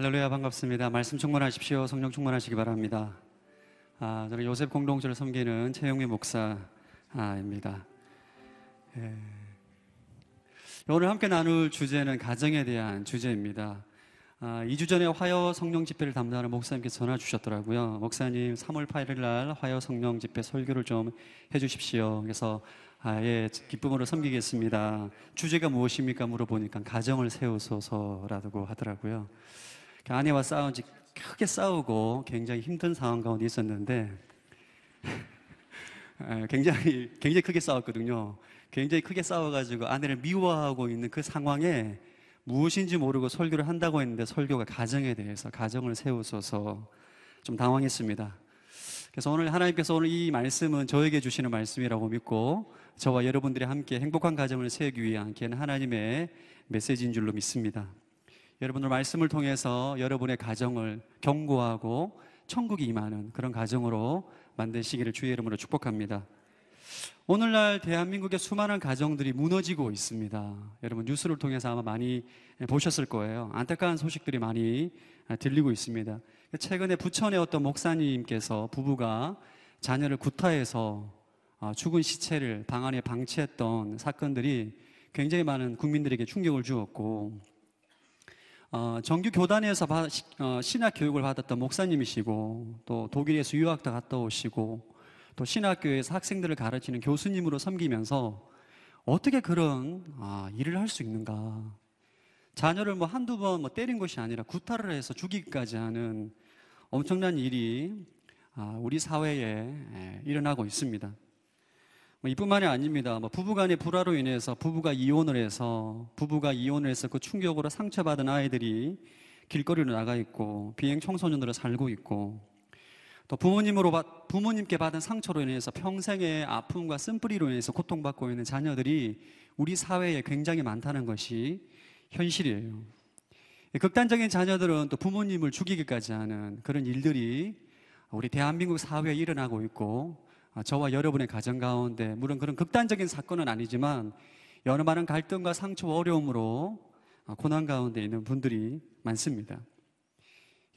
할렐루야 반갑습니다. 말씀 충만하십시오. 성령 충만하시기 바랍니다. 아, 저는 요셉 공동체를 섬기는 최영미 목사입니다. 예. 오늘 함께 나눌 주제는 가정에 대한 주제입니다. 아, 2주 전에 화요 성령 집회를 담당하는 목사님께서 전화 주셨더라고요. 목사님 3월 8일 날 화요 성령 집회 설교를 좀 해주십시오. 그래서 아, 예, 기쁨으로 섬기겠습니다. 주제가 무엇입니까? 물어보니까 가정을 세우소서라고 하더라고요. 그 아내와 싸운 지 크게 싸우고 굉장히 힘든 상황 가운데 있었는데 예, 굉장히 굉장히 크게 싸웠거든요. 굉장히 크게 싸워가지고 아내를 미워하고 있는 그 상황에 무엇인지 모르고 설교를 한다고 했는데 설교가 가정에 대해서 가정을 세우소서 좀 당황했습니다. 그래서 오늘 하나님께서 오늘 이 말씀은 저에게 주시는 말씀이라고 믿고 저와 여러분들이 함께 행복한 가정을 세우기 위한 걔는 하나님의 메시지인 줄로 믿습니다. 여러분들 말씀을 통해서 여러분의 가정을 경고하고 천국이 임하는 그런 가정으로 만드시기를 주의 이름으로 축복합니다. 오늘날 대한민국의 수많은 가정들이 무너지고 있습니다. 여러분 뉴스를 통해서 아마 많이 보셨을 거예요. 안타까운 소식들이 많이 들리고 있습니다. 최근에 부천의 어떤 목사님께서 부부가 자녀를 구타해서 아, 죽은 시체를 방 안에 방치했던 사건들이 굉장히 많은 국민들에게 충격을 주었고 어, 정규 교단에서 바, 어, 신학 교육을 받았던 목사님이시고 또 독일에서 유학도 갔다 오시고 또 신학교에서 학생들을 가르치는 교수님으로 섬기면서 어떻게 그런 아, 일을 할 수 있는가? 자녀를 뭐 한두 번 뭐 때린 것이 아니라 구타를 해서 죽이기까지 하는 엄청난 일이 아, 우리 사회에 예, 일어나고 있습니다. 뭐 이뿐만이 아닙니다. 뭐 부부간의 불화로 인해서 부부가 이혼을 해서 부부가 이혼을 해서 그 충격으로 상처받은 아이들이 길거리로 나가 있고 비행 청소년으로 살고 있고 또 부모님으로 받, 부모님께 받은 상처로 인해서 평생의 아픔과 쓴뿌리로 인해서 고통받고 있는 자녀들이 우리 사회에 굉장히 많다는 것이 현실이에요. 극단적인 자녀들은 또 부모님을 죽이기까지 하는 그런 일들이 우리 대한민국 사회에 일어나고 있고 아, 저와 여러분의 가정 가운데 물론 그런 극단적인 사건은 아니지만 여러 많은 갈등과 상처와 어려움으로 아, 고난 가운데 있는 분들이 많습니다.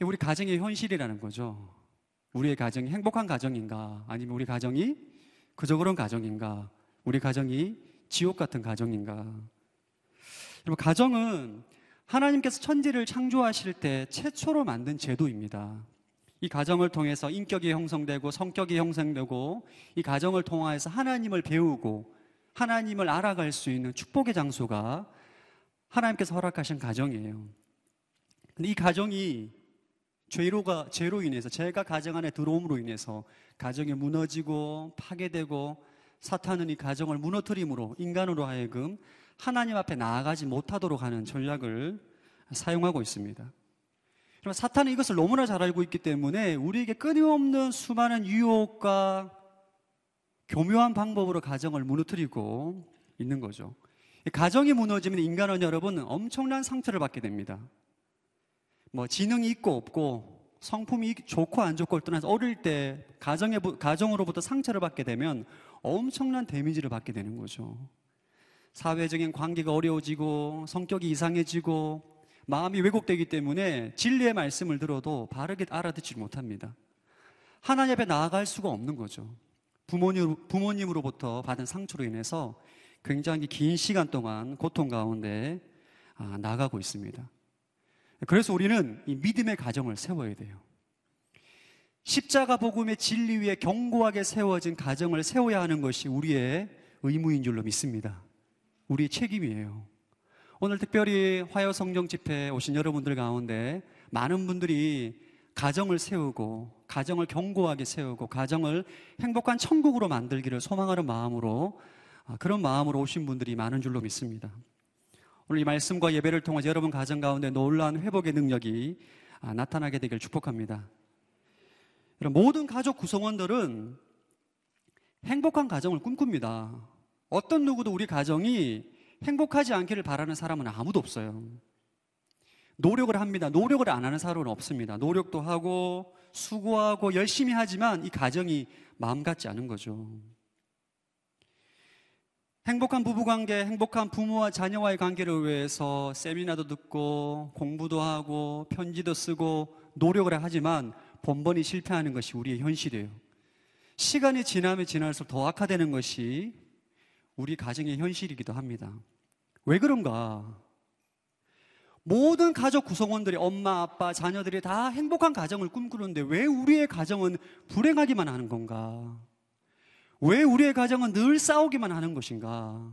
우리 가정의 현실이라는 거죠. 우리의 가정이 행복한 가정인가? 아니면 우리 가정이 그저 그런 가정인가? 우리 가정이 지옥 같은 가정인가? 여러분, 가정은 하나님께서 천지를 창조하실 때 최초로 만든 제도입니다. 이 가정을 통해서 인격이 형성되고 성격이 형성되고 이 가정을 통하여서 하나님을 배우고 하나님을 알아갈 수 있는 축복의 장소가 하나님께서 허락하신 가정이에요. 근데 이 가정이 죄로가 죄로 인해서 죄가 가정 안에 들어옴으로 인해서 가정이 무너지고 파괴되고 사탄은 이 가정을 무너뜨림으로 인간으로 하여금 하나님 앞에 나아가지 못하도록 하는 전략을 사용하고 있습니다. 그럼 사탄은 이것을 너무나 잘 알고 있기 때문에 우리에게 끊임없는 수많은 유혹과 교묘한 방법으로 가정을 무너뜨리고 있는 거죠. 가정이 무너지면 인간은 여러분 엄청난 상처를 받게 됩니다. 뭐 지능이 있고 없고 성품이 좋고 안 좋고를 떠나서 어릴 때 가정에 가정으로부터 상처를 받게 되면 엄청난 데미지를 받게 되는 거죠. 사회적인 관계가 어려워지고 성격이 이상해지고 마음이 왜곡되기 때문에 진리의 말씀을 들어도 바르게 알아듣지 못합니다. 하나님 앞에 나아갈 수가 없는 거죠. 부모님, 부모님으로부터 받은 상처로 인해서 굉장히 긴 시간 동안 고통 가운데 아, 나가고 있습니다. 그래서 우리는 이 믿음의 가정을 세워야 돼요. 십자가 복음의 진리 위에 견고하게 세워진 가정을 세워야 하는 것이 우리의 의무인 줄로 믿습니다. 우리의 책임이에요. 오늘 특별히 화요 성령 집회에 오신 여러분들 가운데 많은 분들이 가정을 세우고 가정을 견고하게 세우고 가정을 행복한 천국으로 만들기를 소망하는 마음으로 아, 그런 마음으로 오신 분들이 많은 줄로 믿습니다. 오늘 이 말씀과 예배를 통해 여러분 가정 가운데 놀라운 회복의 능력이 아, 나타나게 되길 축복합니다. 모든 가족 구성원들은 행복한 가정을 꿈꿉니다. 어떤 누구도 우리 가정이 행복하지 않기를 바라는 사람은 아무도 없어요. 노력을 합니다. 노력을 안 하는 사람은 없습니다. 노력도 하고 수고하고 열심히 하지만 이 가정이 마음 같지 않은 거죠. 행복한 부부관계, 행복한 부모와 자녀와의 관계를 위해서 세미나도 듣고 공부도 하고 편지도 쓰고 노력을 하지만 번번이 실패하는 것이 우리의 현실이에요. 시간이 지나면 지날수록 더 악화되는 것이 우리 가정의 현실이기도 합니다. 왜 그런가? 모든 가족 구성원들이 엄마, 아빠, 자녀들이 다 행복한 가정을 꿈꾸는데 왜 우리의 가정은 불행하기만 하는 건가? 왜 우리의 가정은 늘 싸우기만 하는 것인가?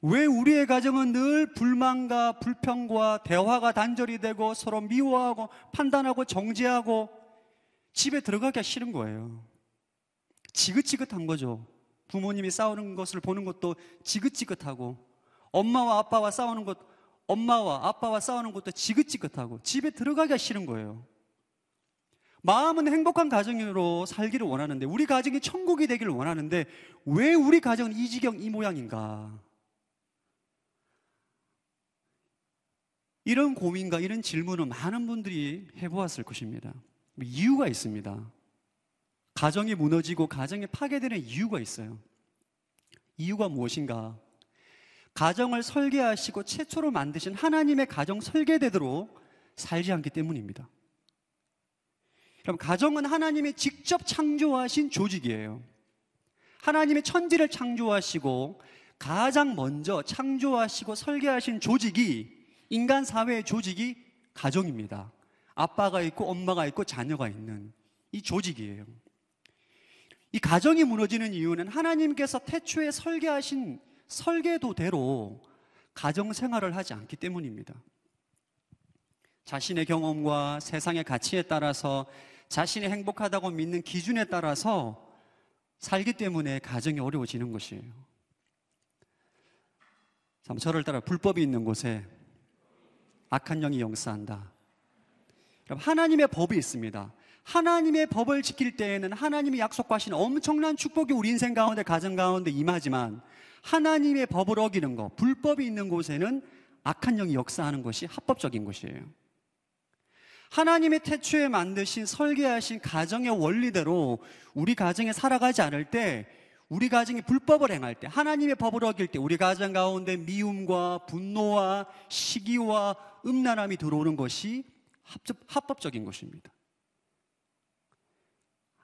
왜 우리의 가정은 늘 불만과 불평과 대화가 단절이 되고 서로 미워하고 판단하고 정죄하고 집에 들어가기가 싫은 거예요. 지긋지긋한 거죠. 부모님이 싸우는 것을 보는 것도 지긋지긋하고 엄마와 아빠와 싸우는 것 엄마와 아빠와 싸우는 것도 지긋지긋하고 집에 들어가기가 싫은 거예요. 마음은 행복한 가정으로 살기를 원하는데 우리 가정이 천국이 되기를 원하는데 왜 우리 가정은 이 지경 이 모양인가? 이런 고민과 이런 질문은 많은 분들이 해보았을 것입니다. 이유가 있습니다. 가정이 무너지고 가정이 파괴되는 이유가 있어요. 이유가 무엇인가? 가정을 설계하시고 최초로 만드신 하나님의 가정 설계대로 살지 않기 때문입니다. 그럼 가정은 하나님이 직접 창조하신 조직이에요. 하나님의 천지를 창조하시고 가장 먼저 창조하시고 설계하신 조직이 인간 사회의 조직이 가정입니다. 아빠가 있고 엄마가 있고 자녀가 있는 이 조직이에요. 이 가정이 무너지는 이유는 하나님께서 태초에 설계하신 설계도대로 가정 생활을 하지 않기 때문입니다. 자신의 경험과 세상의 가치에 따라서 자신이 행복하다고 믿는 기준에 따라서 살기 때문에 가정이 어려워지는 것이에요. 참, 저를 따라 불법이 있는 곳에 악한 영이 영사한다. 하나님의 법이 있습니다. 하나님의 법을 지킬 때에는 하나님이 약속하신 엄청난 축복이 우리 인생 가운데, 가정 가운데 임하지만 하나님의 법을 어기는 것, 불법이 있는 곳에는 악한 영이 역사하는 것이 합법적인 것이에요. 하나님의 태초에 만드신 설계하신 가정의 원리대로 우리 가정에 살아가지 않을 때 우리 가정이 불법을 행할 때 하나님의 법을 어길 때 우리 가정 가운데 미움과 분노와 시기와 음란함이 들어오는 것이 합법적인 것입니다.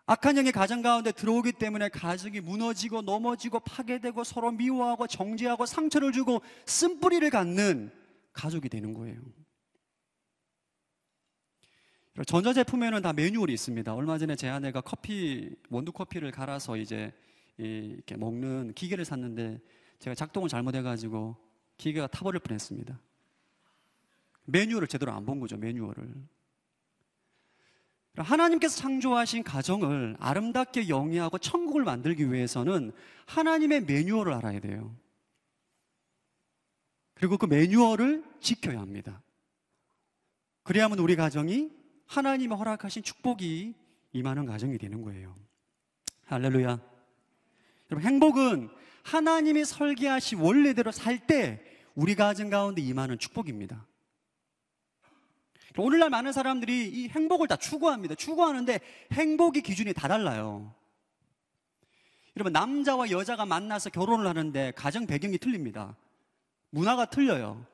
악한 영이 가정 가운데 들어오기 때문에 가정이 무너지고 넘어지고 파괴되고 서로 미워하고 정죄하고 상처를 주고 쓴뿌리를 갖는 가족이 되는 거예요. 전자제품에는 다 매뉴얼이 있습니다. 얼마 전에 제 아내가 커피, 원두 커피를 갈아서 이제 이렇게 먹는 기계를 샀는데 제가 작동을 잘못해가지고 기계가 타버릴 뻔 했습니다. 매뉴얼을 제대로 안 본 거죠, 매뉴얼을. 하나님께서 창조하신 가정을 아름답게 영위하고 천국을 만들기 위해서는 하나님의 매뉴얼을 알아야 돼요. 그리고 그 매뉴얼을 지켜야 합니다. 그래야만 우리 가정이 하나님의 허락하신 축복이 임하는 가정이 되는 거예요. 할렐루야. 여러분, 행복은 하나님이 설계하신 원래대로 살 때 우리 가정 가운데 임하는 축복입니다. 오늘날 많은 사람들이 이 행복을 다 추구합니다. 추구하는데 행복의 기준이 다 달라요. 여러분, 남자와 여자가 만나서 결혼을 하는데 가정 배경이 틀립니다. 문화가 틀려요.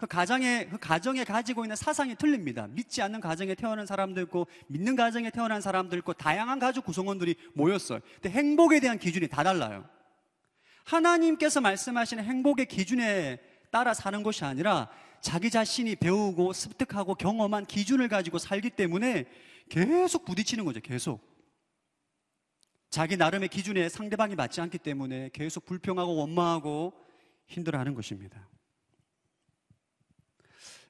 그 가정에, 그 가정에 가지고 있는 사상이 틀립니다. 믿지 않는 가정에 태어난 사람도 있고, 믿는 가정에 태어난 사람도 있고, 다양한 가족 구성원들이 모였어요. 근데 행복에 대한 기준이 다 달라요. 하나님께서 말씀하시는 행복의 기준에 따라 사는 것이 아니라 자기 자신이 배우고 습득하고 경험한 기준을 가지고 살기 때문에 계속 부딪히는 거죠. 계속. 자기 나름의 기준에 상대방이 맞지 않기 때문에 계속 불평하고 원망하고 힘들어하는 것입니다.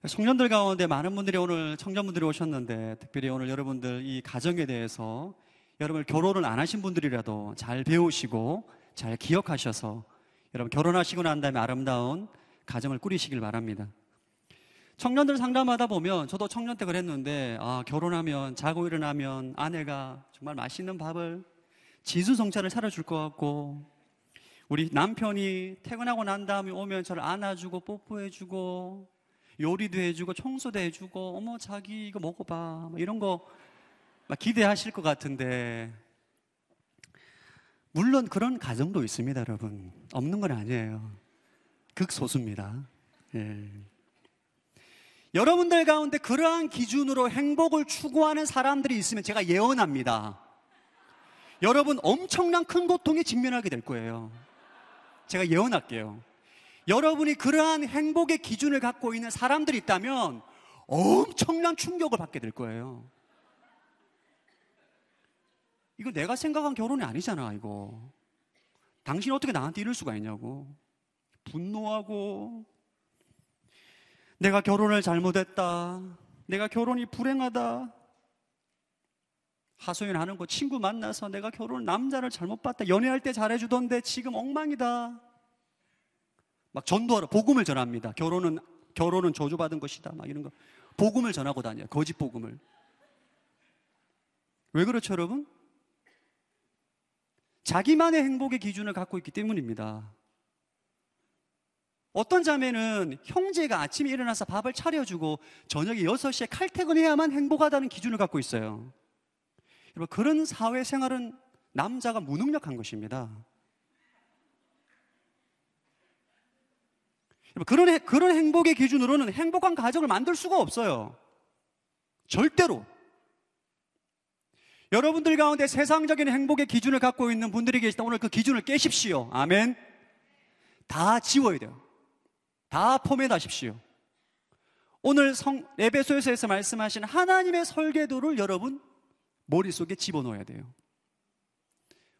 청년들 가운데 많은 분들이 오늘 청년분들이 오셨는데 특별히 오늘 여러분들 이 가정에 대해서 여러분 결혼을 안 하신 분들이라도 잘 배우시고 잘 기억하셔서 여러분 결혼하시고 난 다음에 아름다운 가정을 꾸리시길 바랍니다. 청년들 상담하다 보면 저도 청년 때 그랬는데 아, 결혼하면 자고 일어나면 아내가 정말 맛있는 밥을 지수성찬을 차려줄 것 같고 우리 남편이 퇴근하고 난 다음에 오면 저를 안아주고 뽀뽀해주고 요리도 해주고 청소도 해주고 어머 자기 이거 먹어봐 뭐 이런 거막 기대하실 것 같은데 물론 그런 가정도 있습니다, 여러분. 없는 건 아니에요. 극소수입니다. 예. 여러분들 가운데 그러한 기준으로 행복을 추구하는 사람들이 있으면 제가 예언합니다. 여러분 엄청난 큰 고통에 직면하게 될 거예요. 제가 예언할게요. 여러분이 그러한 행복의 기준을 갖고 있는 사람들이 있다면 엄청난 충격을 받게 될 거예요. 이거 내가 생각한 결혼이 아니잖아, 이거. 당신 어떻게 나한테 이럴 수가 있냐고. 분노하고, 내가 결혼을 잘못했다. 내가 결혼이 불행하다. 하소연하는 거 친구 만나서 내가 결혼 남자를 잘못 봤다. 연애할 때 잘해주던데 지금 엉망이다. 막 전도하러 복음을 전합니다. 결혼은 결혼은 저주받은 것이다. 막 이런 거 복음을 전하고 다녀요. 거짓 복음을. 왜 그렇죠, 여러분? 자기만의 행복의 기준을 갖고 있기 때문입니다. 어떤 자매는 형제가 아침에 일어나서 밥을 차려주고 저녁에 6시에 칼퇴근해야만 행복하다는 기준을 갖고 있어요. 여러분, 그런 사회 생활은 남자가 무능력한 것입니다. 그런, 그런 행복의 기준으로는 행복한 가정을 만들 수가 없어요. 절대로. 여러분들 가운데 세상적인 행복의 기준을 갖고 있는 분들이 계시다. 오늘 그 기준을 깨십시오. 아멘. 다 지워야 돼요. 다 포맷하십시오. 오늘 성, 에베소에서 말씀하신 하나님의 설계도를 여러분 머릿속에 집어넣어야 돼요.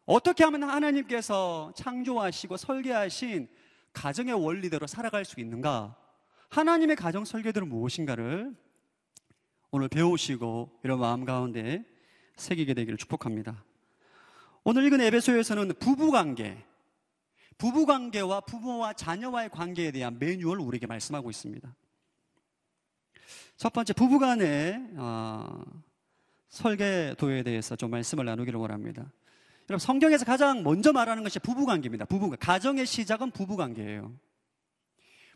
어떻게 하면 하나님께서 창조하시고 설계하신 가정의 원리대로 살아갈 수 있는가? 하나님의 가정 설계도는 무엇인가를 오늘 배우시고 이런 마음 가운데 새기게 되기를 축복합니다. 오늘 읽은 에베소에서는 부부 관계, 부부 관계와 부모와 자녀와의 관계에 대한 매뉴얼을 우리에게 말씀하고 있습니다. 첫 번째 부부 간의 어, 설계도에 대해서 좀 말씀을 나누기를 원합니다. 여러분 성경에서 가장 먼저 말하는 것이 부부 관계입니다. 부부 가정의 시작은 부부 관계예요.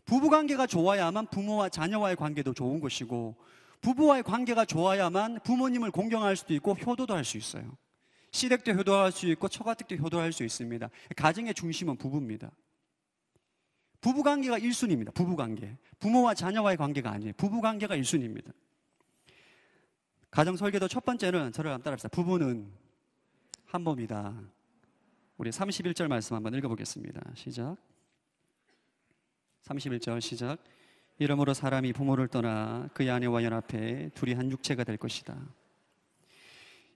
부부 관계가 좋아야만 부모와 자녀와의 관계도 좋은 것이고 부부와의 관계가 좋아야만 부모님을 공경할 수도 있고 효도도 할 수 있어요. 시댁 때 효도할 수 있고 처가댁 때 효도할 수 있습니다. 가정의 중심은 부부입니다. 부부 관계가 1순위입니다. 부부 관계. 부모와 자녀와의 관계가 아니에요. 부부 관계가 1순위입니다. 가정 설계도 첫 번째는 저를 따라합시다. 부부는 한 몸이다. 우리 31절 말씀 한번 읽어보겠습니다. 시작. 31절 시작. 이러므로 사람이 부모를 떠나 그의 아내와 연합해 둘이 한 육체가 될 것이다.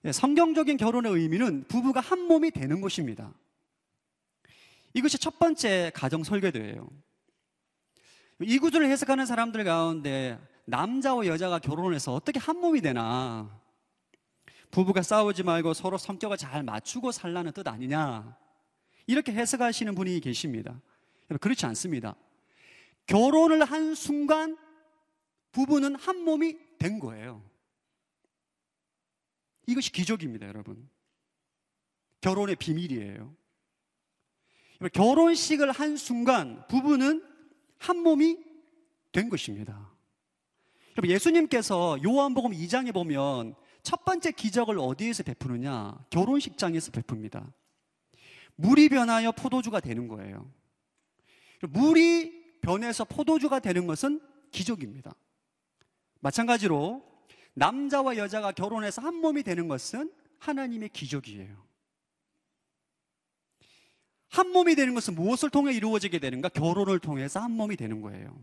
예, 성경적인 결혼의 의미는 부부가 한 몸이 되는 것입니다. 이것이 첫 번째 가정 설계도예요. 이 구조를 해석하는 사람들 가운데 남자와 여자가 결혼을 해서 어떻게 한 몸이 되나? 부부가 싸우지 말고 서로 성격을 잘 맞추고 살라는 뜻 아니냐? 이렇게 해석하시는 분이 계십니다. 그렇지 않습니다. 결혼을 한 순간 부부는 한 몸이 된 거예요. 이것이 기적입니다, 여러분. 결혼의 비밀이에요. 결혼식을 한 순간 부부는 한 몸이 된 것입니다. 예수님께서 요한복음 2장에 보면 첫 번째 기적을 어디에서 베푸느냐? 결혼식장에서 베풉니다. 물이 변하여 포도주가 되는 거예요. 물이 변해서 포도주가 되는 것은 기적입니다. 마찬가지로 남자와 여자가 결혼해서 한 몸이 되는 것은 하나님의 기적이에요. 한 몸이 되는 것은 무엇을 통해 이루어지게 되는가? 결혼을 통해서 한 몸이 되는 거예요.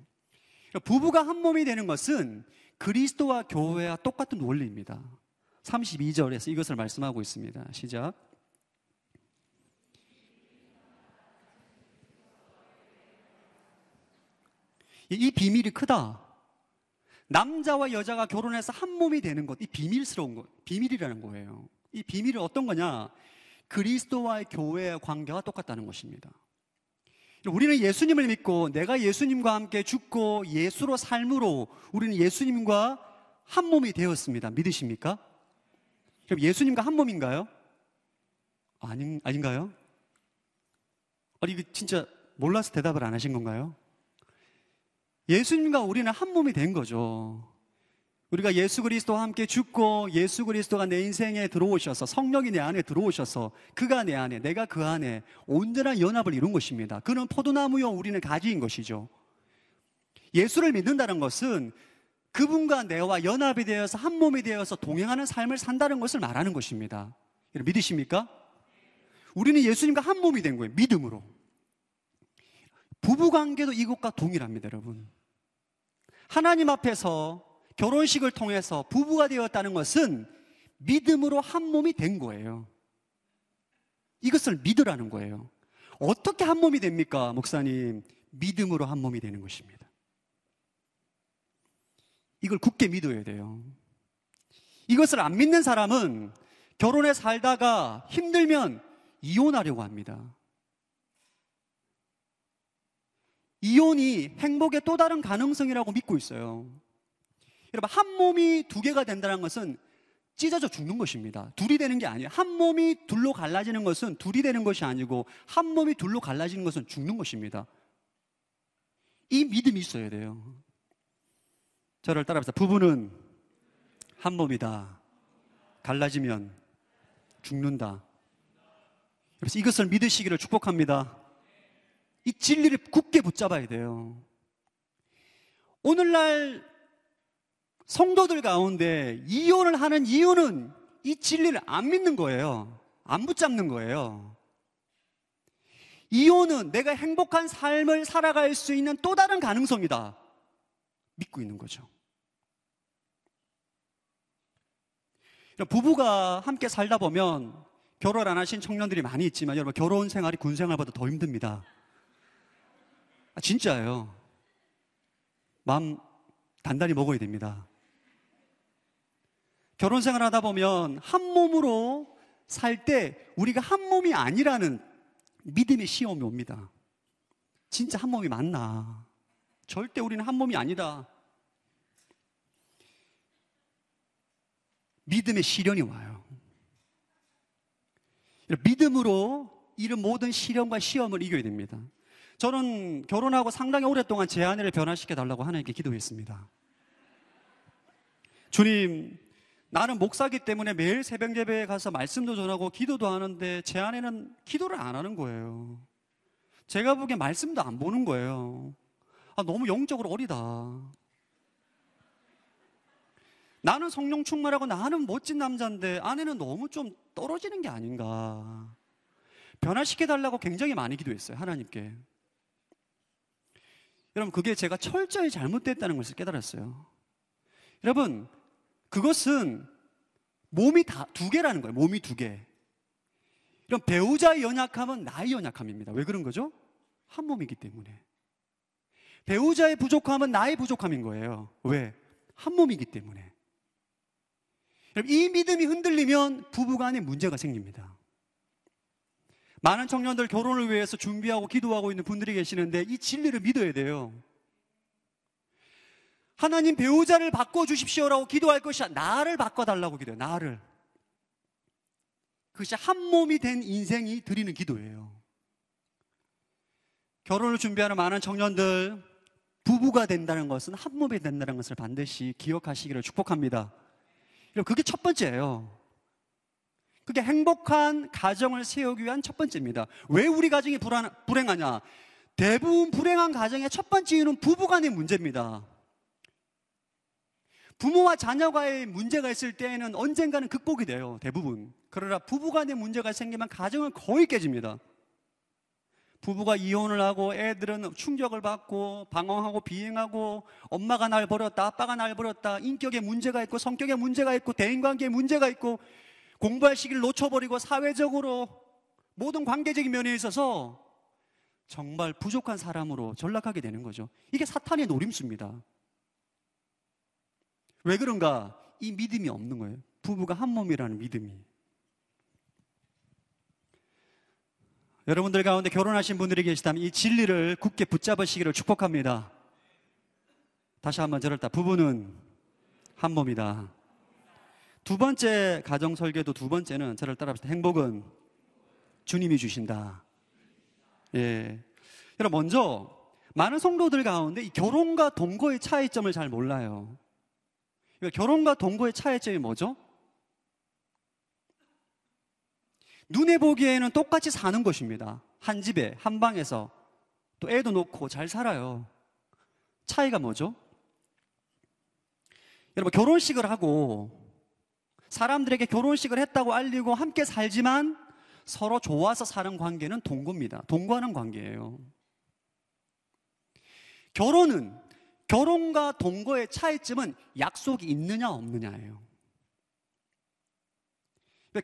부부가 한 몸이 되는 것은 그리스도와 교회와 똑같은 원리입니다. 32절에서 이것을 말씀하고 있습니다. 시작. 이 비밀이 크다. 남자와 여자가 결혼해서 한 몸이 되는 것, 이 비밀스러운 것, 비밀이라는 거예요. 이 비밀은 어떤 거냐? 그리스도와의 교회의 관계와 똑같다는 것입니다. 우리는 예수님을 믿고 내가 예수님과 함께 죽고 예수로 삶으로 우리는 예수님과 한 몸이 되었습니다. 믿으십니까? 그럼 예수님과 한 몸인가요? 아닌, 아닌가요? 아니, 이게 진짜 몰라서 대답을 안 하신 건가요? 예수님과 우리는 한 몸이 된 거죠. 우리가 예수 그리스도와 함께 죽고 예수 그리스도가 내 인생에 들어오셔서 성령이 내 안에 들어오셔서 그가 내 안에 내가 그 안에 온전한 연합을 이룬 것입니다. 그는 포도나무요 우리는 가지인 것이죠. 예수를 믿는다는 것은 그분과 내와 연합이 되어서 한 몸이 되어서 동행하는 삶을 산다는 것을 말하는 것입니다. 믿으십니까? 우리는 예수님과 한 몸이 된 거예요. 믿음으로. 부부 관계도 이것과 동일합니다, 여러분. 하나님 앞에서 결혼식을 통해서 부부가 되었다는 것은 믿음으로 한 몸이 된 거예요. 이것을 믿으라는 거예요. 어떻게 한 몸이 됩니까, 목사님? 믿음으로 한 몸이 되는 것입니다. 이걸 굳게 믿어야 돼요. 이것을 안 믿는 사람은 결혼에 살다가 힘들면 이혼하려고 합니다. 이혼이 행복의 또 다른 가능성이라고 믿고 있어요. 여러분, 한 몸이 두 개가 된다는 것은 찢어져 죽는 것입니다. 둘이 되는 게 아니에요. 한 몸이 둘로 갈라지는 것은 둘이 되는 것이 아니고 한 몸이 둘로 갈라지는 것은 죽는 것입니다. 이 믿음이 있어야 돼요. 저를 따라합시다. 부부는 한 몸이다. 갈라지면 죽는다. 그래서 이것을 믿으시기를 축복합니다. 이 진리를 굳게 붙잡아야 돼요. 오늘날 성도들 가운데 이혼을 하는 이유는 이 진리를 안 믿는 거예요. 안 붙잡는 거예요. 이혼은 내가 행복한 삶을 살아갈 수 있는 또 다른 가능성이다. 믿고 있는 거죠. 부부가 함께 살다 보면 결혼 안 하신 청년들이 많이 있지만 여러분 결혼 생활이 군 생활보다 더 힘듭니다. 아, 진짜예요. 마음 단단히 먹어야 됩니다. 결혼 생활 하다 보면 한 몸으로 살 때 우리가 한 몸이 아니라는 믿음의 시험이 옵니다. 진짜 한 몸이 맞나? 절대 우리는 한 몸이 아니다. 믿음의 시련이 와요. 믿음으로 이런 모든 시련과 시험을 이겨야 됩니다. 저는 결혼하고 상당히 오랫동안 제 아내를 변화시켜 달라고 하나님께 기도했습니다. 주님, 나는 목사기 때문에 매일 새벽 예배에 가서 말씀도 전하고 기도도 하는데 제 아내는 기도를 안 하는 거예요. 제가 보기엔 말씀도 안 보는 거예요. 아, 너무 영적으로 어리다. 나는 성령 충만하고 나는 멋진 남자인데 아내는 너무 좀 떨어지는 게 아닌가. 변화시켜 달라고 굉장히 많이 기도했어요. 하나님께. 여러분, 그게 제가 철저히 잘못됐다는 것을 깨달았어요. 여러분, 그것은 몸이 다, 두 개라는 거예요. 몸이 두 개. 이런 배우자의 연약함은 나의 연약함입니다. 왜 그런 거죠? 한 몸이기 때문에. 배우자의 부족함은 나의 부족함인 거예요. 왜? 한 몸이기 때문에. 이 믿음이 흔들리면 부부간에 문제가 생깁니다. 많은 청년들 결혼을 위해서 준비하고 기도하고 있는 분들이 계시는데 이 진리를 믿어야 돼요. 하나님 배우자를 바꿔주십시오라고 기도할 것이 나를 바꿔달라고 기도해요. 나를. 그것이 한 몸이 된 인생이 드리는 기도예요. 결혼을 준비하는 많은 청년들, 부부가 된다는 것은 한 몸이 된다는 것을 반드시 기억하시기를 축복합니다. 그게 첫 번째예요. 그게 행복한 가정을 세우기 위한 첫 번째입니다. 왜 우리 가정이 불안, 불행하냐? 대부분 불행한 가정의 첫 번째 이유는 부부 간의 문제입니다. 부모와 자녀가의 문제가 있을 때에는 언젠가는 극복이 돼요. 대부분. 그러나 부부 간의 문제가 생기면 가정은 거의 깨집니다. 부부가 이혼을 하고 애들은 충격을 받고 방황하고 비행하고 엄마가 날 버렸다, 아빠가 날 버렸다, 인격에 문제가 있고 성격에 문제가 있고 대인관계에 문제가 있고 공부할 시기를 놓쳐버리고 사회적으로 모든 관계적인 면에 있어서 정말 부족한 사람으로 전락하게 되는 거죠. 이게 사탄의 노림수입니다. 왜 그런가? 이 믿음이 없는 거예요. 부부가 한 몸이라는 믿음이. 여러분들 가운데 결혼하신 분들이 계시다면 이 진리를 굳게 붙잡으시기를 축복합니다. 다시 한번 저를 따 부부는 한 몸이다. 두 번째 가정 설계도 두 번째는 저를 따라합시다. 행복은 주님이 주신다. 예. 여러분 먼저 많은 성도들 가운데 이 결혼과 동거의 차이점을 잘 몰라요. 그러니까 결혼과 동거의 차이점이 뭐죠? 눈에 보기에는 똑같이 사는 것입니다. 한 집에, 한 방에서. 또 애도 놓고 잘 살아요. 차이가 뭐죠? 여러분, 결혼식을 하고 사람들에게 결혼식을 했다고 알리고 함께 살지만 서로 좋아서 사는 관계는 동거입니다. 동거하는 관계예요. 결혼은 결혼과 동거의 차이점은 약속이 있느냐 없느냐예요.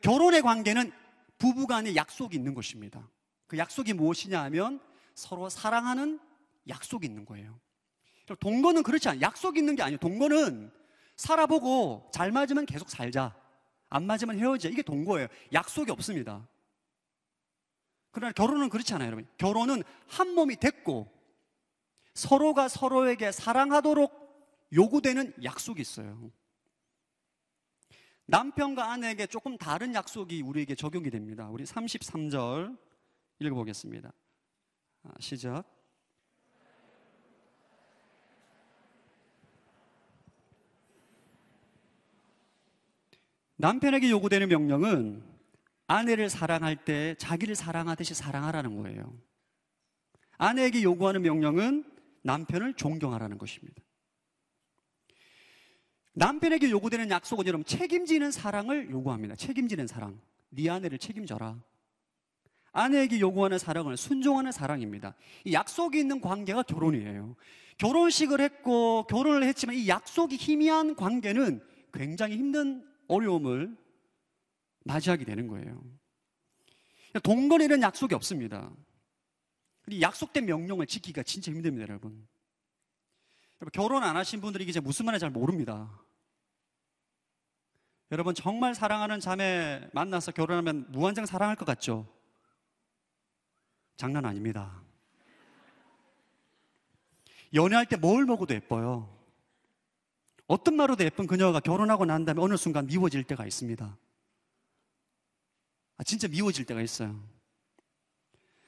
결혼의 관계는 부부 간에 약속이 있는 것입니다. 그 약속이 무엇이냐 하면 서로 사랑하는 약속이 있는 거예요. 동거는 그렇지 않아요. 약속이 있는 게 아니에요. 동거는 살아보고 잘 맞으면 계속 살자. 안 맞으면 헤어지자. 이게 동거예요. 약속이 없습니다. 그러나 결혼은 그렇지 않아요, 여러분. 결혼은 한 몸이 됐고 서로가 서로에게 사랑하도록 요구되는 약속이 있어요. 남편과 아내에게 조금 다른 약속이 우리에게 적용이 됩니다. 우리 33절 읽어보겠습니다. 아, 시작. 남편에게 요구되는 명령은 아내를 사랑할 때 자기를 사랑하듯이 사랑하라는 거예요. 아내에게 요구하는 명령은 남편을 존경하라는 것입니다. 남편에게 요구되는 약속은 여러분 책임지는 사랑을 요구합니다. 책임지는 사랑. 네 아내를 책임져라. 아내에게 요구하는 사랑은 순종하는 사랑입니다. 이 약속이 있는 관계가 결혼이에요. 결혼식을 했고 결혼을 했지만 이 약속이 희미한 관계는 굉장히 힘든 어려움을 맞이하게 되는 거예요. 동거리는 약속이 없습니다. 약속된 명령을 지키기가 진짜 힘듭니다, 여러분. 결혼 안 하신 분들이 이제 무슨 말인지 잘 모릅니다. 여러분, 정말 사랑하는 자매 만나서 결혼하면 무한정 사랑할 것 같죠? 장난 아닙니다. 연애할 때 뭘 먹어도 예뻐요. 어떤 말로도 예쁜 그녀가 결혼하고 난 다음에 어느 순간 미워질 때가 있습니다. 아, 진짜 미워질 때가 있어요.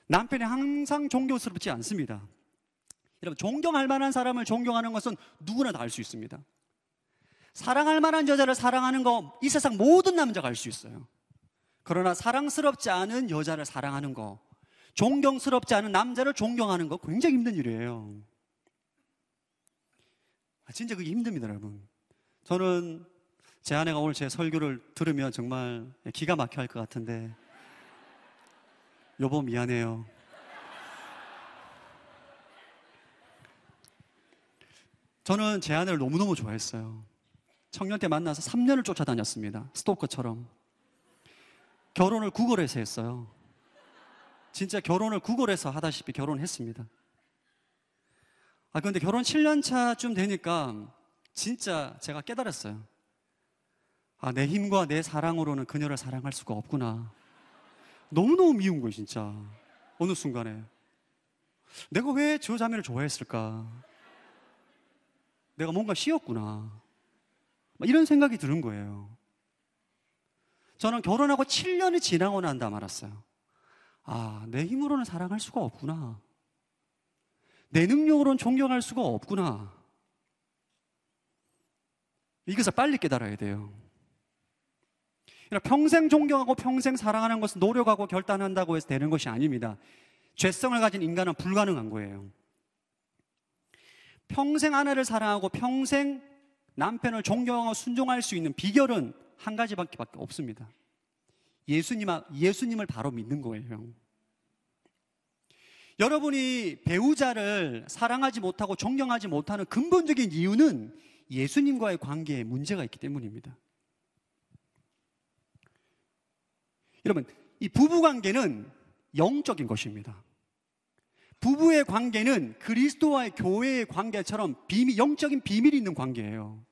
남편이 항상 존경스럽지 않습니다. 여러분, 존경할 만한 사람을 존경하는 것은 누구나 다 알 수 있습니다. 사랑할 만한 여자를 사랑하는 거 이 세상 모든 남자가 알 수 있어요. 그러나 사랑스럽지 않은 여자를 사랑하는 거, 존경스럽지 않은 남자를 존경하는 거 굉장히 힘든 일이에요. 아, 진짜 그게 힘듭니다, 여러분. 저는 제 아내가 오늘 제 설교를 들으면 정말 기가 막혀 할 것 같은데, 여보 미안해요. 저는 제 아내를 너무너무 좋아했어요. 청년 때 만나서 3년을 쫓아다녔습니다. 스토커처럼. 결혼을 구걸해서 했어요. 진짜 결혼을 구걸해서 하다시피 결혼했습니다. 아, 근데 결혼 7년 차쯤 되니까 진짜 제가 깨달았어요. 아, 내 힘과 내 사랑으로는 그녀를 사랑할 수가 없구나. 너무너무 미운 거예요, 진짜. 어느 순간에. 내가 왜 저 자매를 좋아했을까? 내가 뭔가 쉬었구나. 이런 생각이 드는 거예요. 저는 결혼하고 7년이 지나고 난 다음 알았어요. 아, 내 힘으로는 사랑할 수가 없구나. 내 능력으로는 존경할 수가 없구나. 이것을 빨리 깨달아야 돼요. 평생 존경하고 평생 사랑하는 것은 노력하고 결단한다고 해서 되는 것이 아닙니다. 죄성을 가진 인간은 불가능한 거예요. 평생 아내를 사랑하고 평생 남편을 존경하고 순종할 수 있는 비결은 한 가지밖에 없습니다. 예수님, 예수님을 바로 믿는 거예요. 여러분이 배우자를 사랑하지 못하고 존경하지 못하는 근본적인 이유는 예수님과의 관계에 문제가 있기 때문입니다. 여러분, 이 부부 관계는 영적인 것입니다. 부부의 관계는 그리스도와의 교회의 관계처럼 비밀, 영적인 비밀이 있는 관계예요.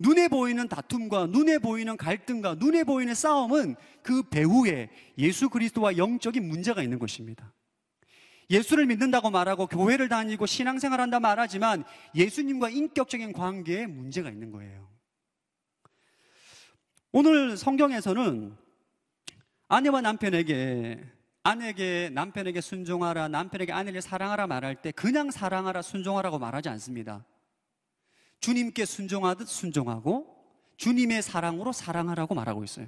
눈에 보이는 다툼과 눈에 보이는 갈등과 눈에 보이는 싸움은 그 배후에 예수 그리스도와 영적인 문제가 있는 것입니다. 예수를 믿는다고 말하고 교회를 다니고 신앙생활 한다 말하지만 예수님과 인격적인 관계에 문제가 있는 거예요. 오늘 성경에서는 아내와 남편에게 아내에게 남편에게 순종하라, 남편에게 아내를 사랑하라 말할 때 그냥 사랑하라, 순종하라고 말하지 않습니다. 주님께 순종하듯 순종하고 주님의 사랑으로 사랑하라고 말하고 있어요.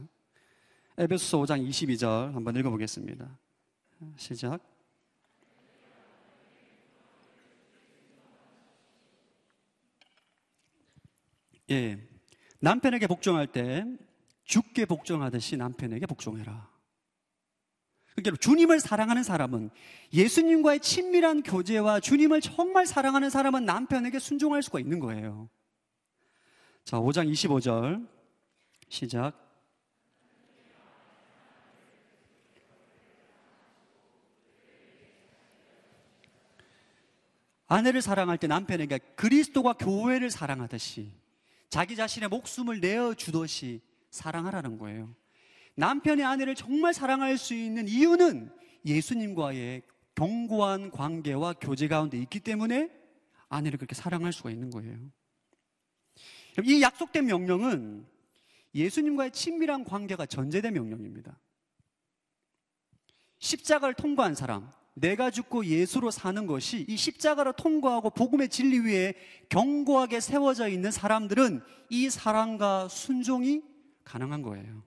에베소서 5장 22절 한번 읽어보겠습니다. 시작. 예. 남편에게 복종할 때 죽게 복종하듯이 남편에게 복종해라. 그러니까 주님을 사랑하는 사람은 예수님과의 친밀한 교제와 주님을 정말 사랑하는 사람은 남편에게 순종할 수가 있는 거예요. 자, 5장 25절 시작. 아내를 사랑할 때 남편에게 그리스도가 교회를 사랑하듯이 자기 자신의 목숨을 내어 주듯이 사랑하라는 거예요. 남편이 아내를 정말 사랑할 수 있는 이유는 예수님과의 견고한 관계와 교제 가운데 있기 때문에 아내를 그렇게 사랑할 수가 있는 거예요. 이 약속된 명령은 예수님과의 친밀한 관계가 전제된 명령입니다. 십자가를 통과한 사람, 내가 죽고 예수로 사는 것이 이 십자가를 통과하고 복음의 진리 위에 견고하게 세워져 있는 사람들은 이 사랑과 순종이 가능한 거예요.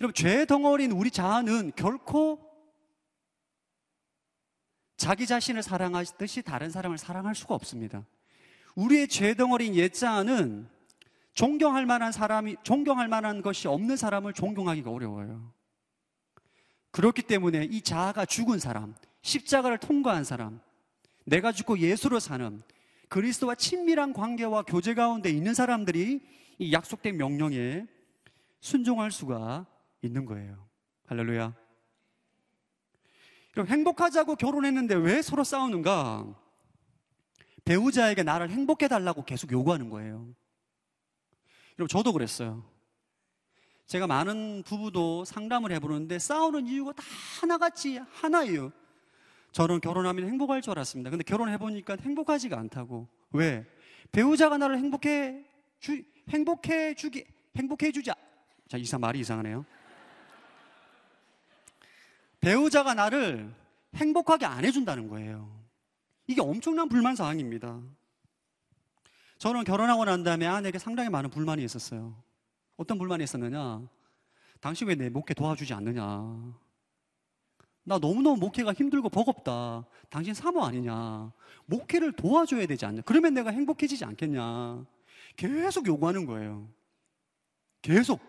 여러분, 죄 덩어리인 우리 자아는 결코 자기 자신을 사랑하듯이 다른 사람을 사랑할 수가 없습니다. 우리의 죄 덩어리인 옛자아는 존경할 만한 사람이, 존경할 만한 것이 없는 사람을 존경하기가 어려워요. 그렇기 때문에 이 자아가 죽은 사람, 십자가를 통과한 사람, 내가 죽고 예수로 사는 그리스도와 친밀한 관계와 교제 가운데 있는 사람들이 이 약속된 명령에 순종할 수가 있는 거예요. 할렐루야. 그럼 행복하자고 결혼했는데 왜 서로 싸우는가? 배우자에게 나를 행복해 달라고 계속 요구하는 거예요. 여러분, 저도 그랬어요. 제가 많은 부부도 상담을 해보는데 싸우는 이유가 다 하나같이 하나예요. 저는 결혼하면 행복할 줄 알았습니다. 근데 결혼해보니까 행복하지가 않다고. 왜? 배우자가 나를 행복해 주, 행복해 주기, 행복해 주자. 자, 이상, 말이 이상하네요. 배우자가 나를 행복하게 안 해준다는 거예요. 이게 엄청난 불만 사항입니다. 저는 결혼하고 난 다음에 아내에게 상당히 많은 불만이 있었어요. 어떤 불만이 있었느냐? 당신 왜 내 목회 도와주지 않느냐? 나 너무너무 목회가 힘들고 버겁다. 당신 사모 아니냐? 목회를 도와줘야 되지 않냐? 그러면 내가 행복해지지 않겠냐? 계속 요구하는 거예요. 계속.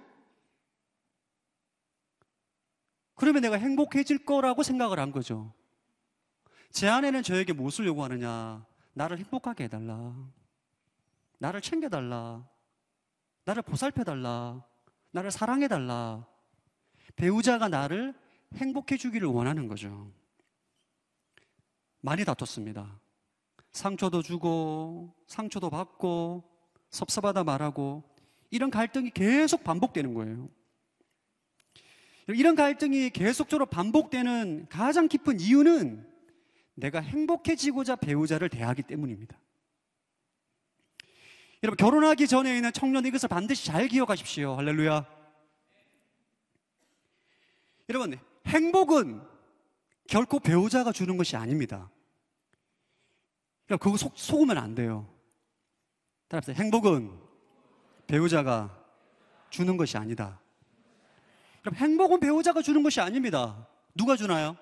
그러면 내가 행복해질 거라고 생각을 한 거죠. 제 아내는 저에게 무엇을 요구하느냐? 나를 행복하게 해달라. 나를 챙겨달라. 나를 보살펴달라. 나를 사랑해달라. 배우자가 나를 행복해 주기를 원하는 거죠. 많이 다퉜습니다. 상처도 주고, 상처도 받고, 섭섭하다 말하고, 이런 갈등이 계속 반복되는 거예요. 이런 갈등이 계속적으로 반복되는 가장 깊은 이유는 내가 행복해지고자 배우자를 대하기 때문입니다. 여러분, 결혼하기 전에 있는 청년 이것을 반드시 잘 기억하십시오. 할렐루야. 여러분, 행복은 결코 배우자가 주는 것이 아닙니다. 그러니까 그거 속, 속으면 안 돼요. 따라합시다. 행복은 배우자가 주는 것이 아니다. 그럼 행복은 배우자가 주는 것이 아닙니다. 누가 주나요?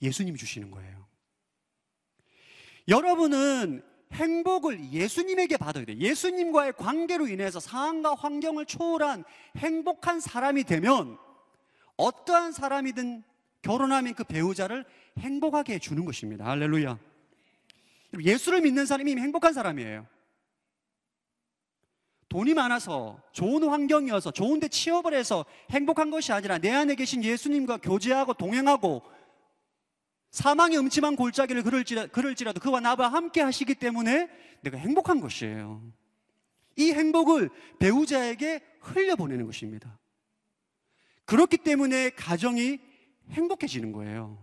예수님이 주시는 거예요. 여러분은 행복을 예수님에게 받아야 돼요. 예수님과의 관계로 인해서 상황과 환경을 초월한 행복한 사람이 되면 어떠한 사람이든 결혼하면 그 배우자를 행복하게 해주는 것입니다. 할렐루야. 예수를 믿는 사람이 행복한 사람이에요. 돈이 많아서 좋은 환경이어서 좋은 데 취업을 해서 행복한 것이 아니라 내 안에 계신 예수님과 교제하고 동행하고 사망의 음침한 골짜기를 걸을지라, 도 그와 나와 함께 하시기 때문에 내가 행복한 것이에요. 이 행복을 배우자에게 흘려보내는 것입니다. 그렇기 때문에 가정이 행복해지는 거예요.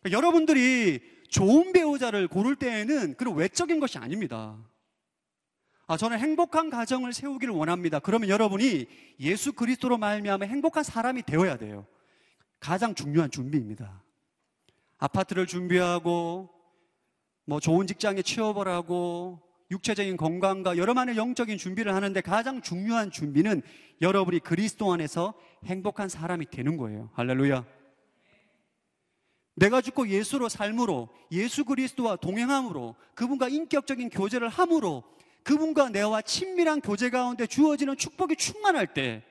그러니까 여러분들이 좋은 배우자를 고를 때에는 그런 외적인 것이 아닙니다. 아, 저는 행복한 가정을 세우기를 원합니다. 그러면 여러분이 예수 그리스도로 말미암아 행복한 사람이 되어야 돼요. 가장 중요한 준비입니다. 아파트를 준비하고 뭐 좋은 직장에 취업을 하고 육체적인 건강과 여러 만의 영적인 준비를 하는데 가장 중요한 준비는 여러분이 그리스도 안에서 행복한 사람이 되는 거예요. 할렐루야. 내가 죽고 예수로 삶으로 예수 그리스도와 동행함으로 그분과 인격적인 교제를 함으로 그분과 내와 친밀한 교제 가운데 주어지는 축복이 충만할 때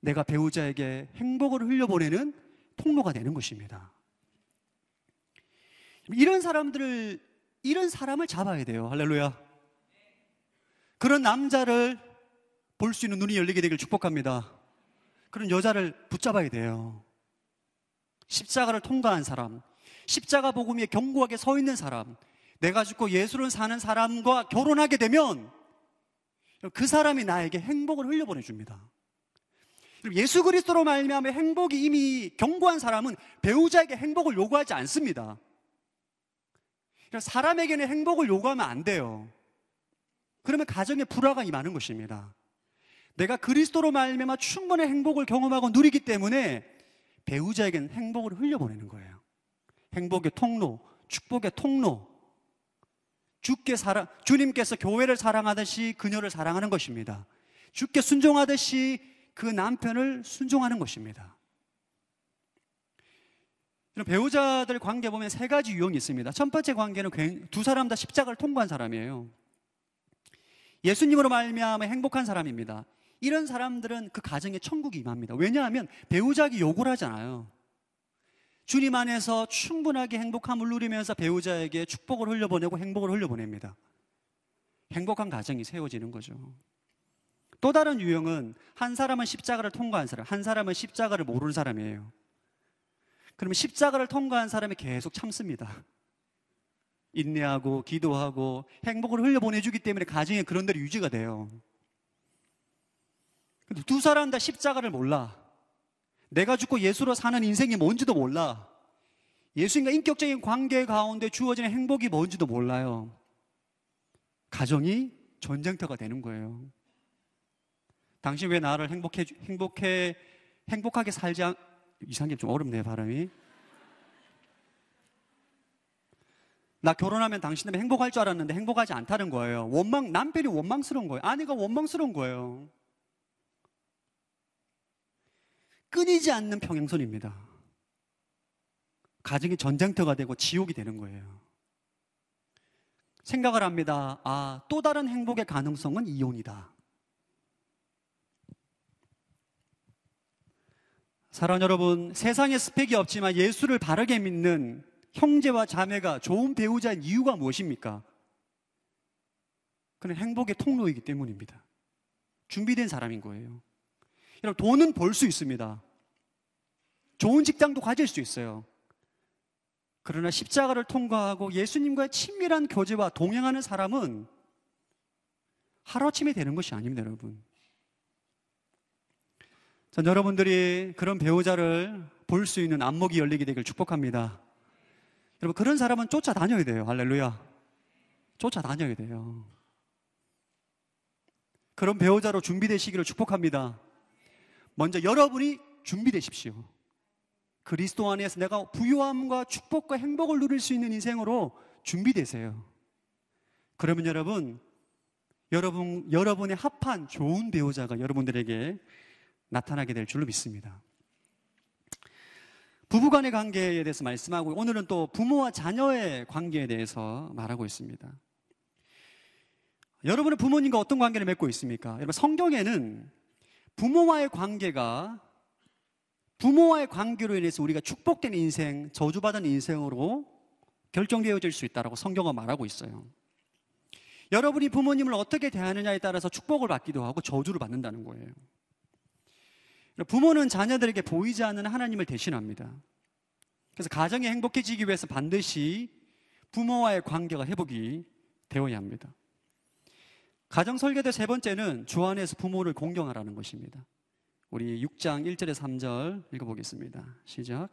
내가 배우자에게 행복을 흘려보내는 통로가 되는 것입니다. 이런 사람들을, 이런 사람을 잡아야 돼요. 할렐루야. 그런 남자를 볼 수 있는 눈이 열리게 되길 축복합니다. 그런 여자를 붙잡아야 돼요. 십자가를 통과한 사람, 십자가 복음 위에 견고하게 서 있는 사람, 내가 죽고 예수를 사는 사람과 결혼하게 되면 그 사람이 나에게 행복을 흘려보내 줍니다. 예수 그리스도로 말미암아 행복이 이미 견고한 사람은 배우자에게 행복을 요구하지 않습니다. 사람에게는 행복을 요구하면 안 돼요. 그러면 가정에 불화가 임하는 것입니다. 내가 그리스도로 말미암아 충분한 행복을 경험하고 누리기 때문에 배우자에게는 행복을 흘려보내는 거예요. 행복의 통로, 축복의 통로. 주께 사랑, 주님께서 교회를 사랑하듯이 그녀를 사랑하는 것입니다. 주께 순종하듯이 그 남편을 순종하는 것입니다. 배우자들 관계 보면 세 가지 유형이 있습니다. 첫 번째 관계는 두 사람 다 십자가를 통과한 사람이에요. 예수님으로 말미암아 행복한 사람입니다. 이런 사람들은 그 가정에 천국이 임합니다. 왜냐하면 배우자에게 욕을 하잖아요. 주님 안에서 충분하게 행복함을 누리면서 배우자에게 축복을 흘려보내고 행복을 흘려보냅니다. 행복한 가정이 세워지는 거죠. 또 다른 유형은 한 사람은 십자가를 통과한 사람, 한 사람은 십자가를 모르는 사람이에요. 그러면 십자가를 통과한 사람이 계속 참습니다. 인내하고 기도하고 행복을 흘려보내주기 때문에 가정에 그런 대로 유지가 돼요. 두 사람 다 십자가를 몰라. 내가 죽고 예수로 사는 인생이 뭔지도 몰라. 예수님과 인격적인 관계 가운데 주어지는 행복이 뭔지도 몰라요. 가정이 전쟁터가 되는 거예요. 당신 왜 나를 행복해, 행복해, 행복하게 살지 않, 이상하게 좀 어렵네요, 발음이. 나 결혼하면 당신 때문에 행복할 줄 알았는데 행복하지 않다는 거예요. 원망, 남편이 원망스러운 거예요. 아내가 원망스러운 거예요. 끊이지 않는 평행선입니다. 가정이 전쟁터가 되고 지옥이 되는 거예요. 생각을 합니다. 아, 또 다른 행복의 가능성은 이혼이다. 사랑 여러분, 세상에 스펙이 없지만 예수를 바르게 믿는 형제와 자매가 좋은 배우자인 이유가 무엇입니까? 그는 행복의 통로이기 때문입니다. 준비된 사람인 거예요. 여러분, 돈은 벌 수 있습니다. 좋은 직장도 가질 수 있어요. 그러나 십자가를 통과하고 예수님과의 친밀한 교제와 동행하는 사람은 하루아침에 되는 것이 아닙니다, 여러분. 전 여러분들이 그런 배우자를 볼 수 있는 안목이 열리게 되길 축복합니다. 여러분, 그런 사람은 쫓아다녀야 돼요. 할렐루야. 쫓아다녀야 돼요. 그런 배우자로 준비되시기를 축복합니다. 먼저 여러분이 준비되십시오. 그리스도 안에서 내가 부유함과 축복과 행복을 누릴 수 있는 인생으로 준비되세요. 그러면 여러분, 여러분, 여러분의 합한 좋은 배우자가 여러분들에게 나타나게 될 줄로 믿습니다. 부부간의 관계에 대해서 말씀하고 오늘은 또 부모와 자녀의 관계에 대해서 말하고 있습니다. 여러분의 부모님과 어떤 관계를 맺고 있습니까? 여러분 성경에는 부모와의 관계가 부모와의 관계로 인해서 우리가 축복된 인생, 저주받은 인생으로 결정되어질 수 있다고 성경은 말하고 있어요. 여러분이 부모님을 어떻게 대하느냐에 따라서 축복을 받기도 하고 저주를 받는다는 거예요. 부모는 자녀들에게 보이지 않는 하나님을 대신합니다. 그래서 가정이 행복해지기 위해서 반드시 부모와의 관계가 회복이 되어야 합니다. 가정 설계대 세 번째는 주 안에서 부모를 공경하라는 것입니다. 우리 6장 1절에 3절 읽어보겠습니다. 시작.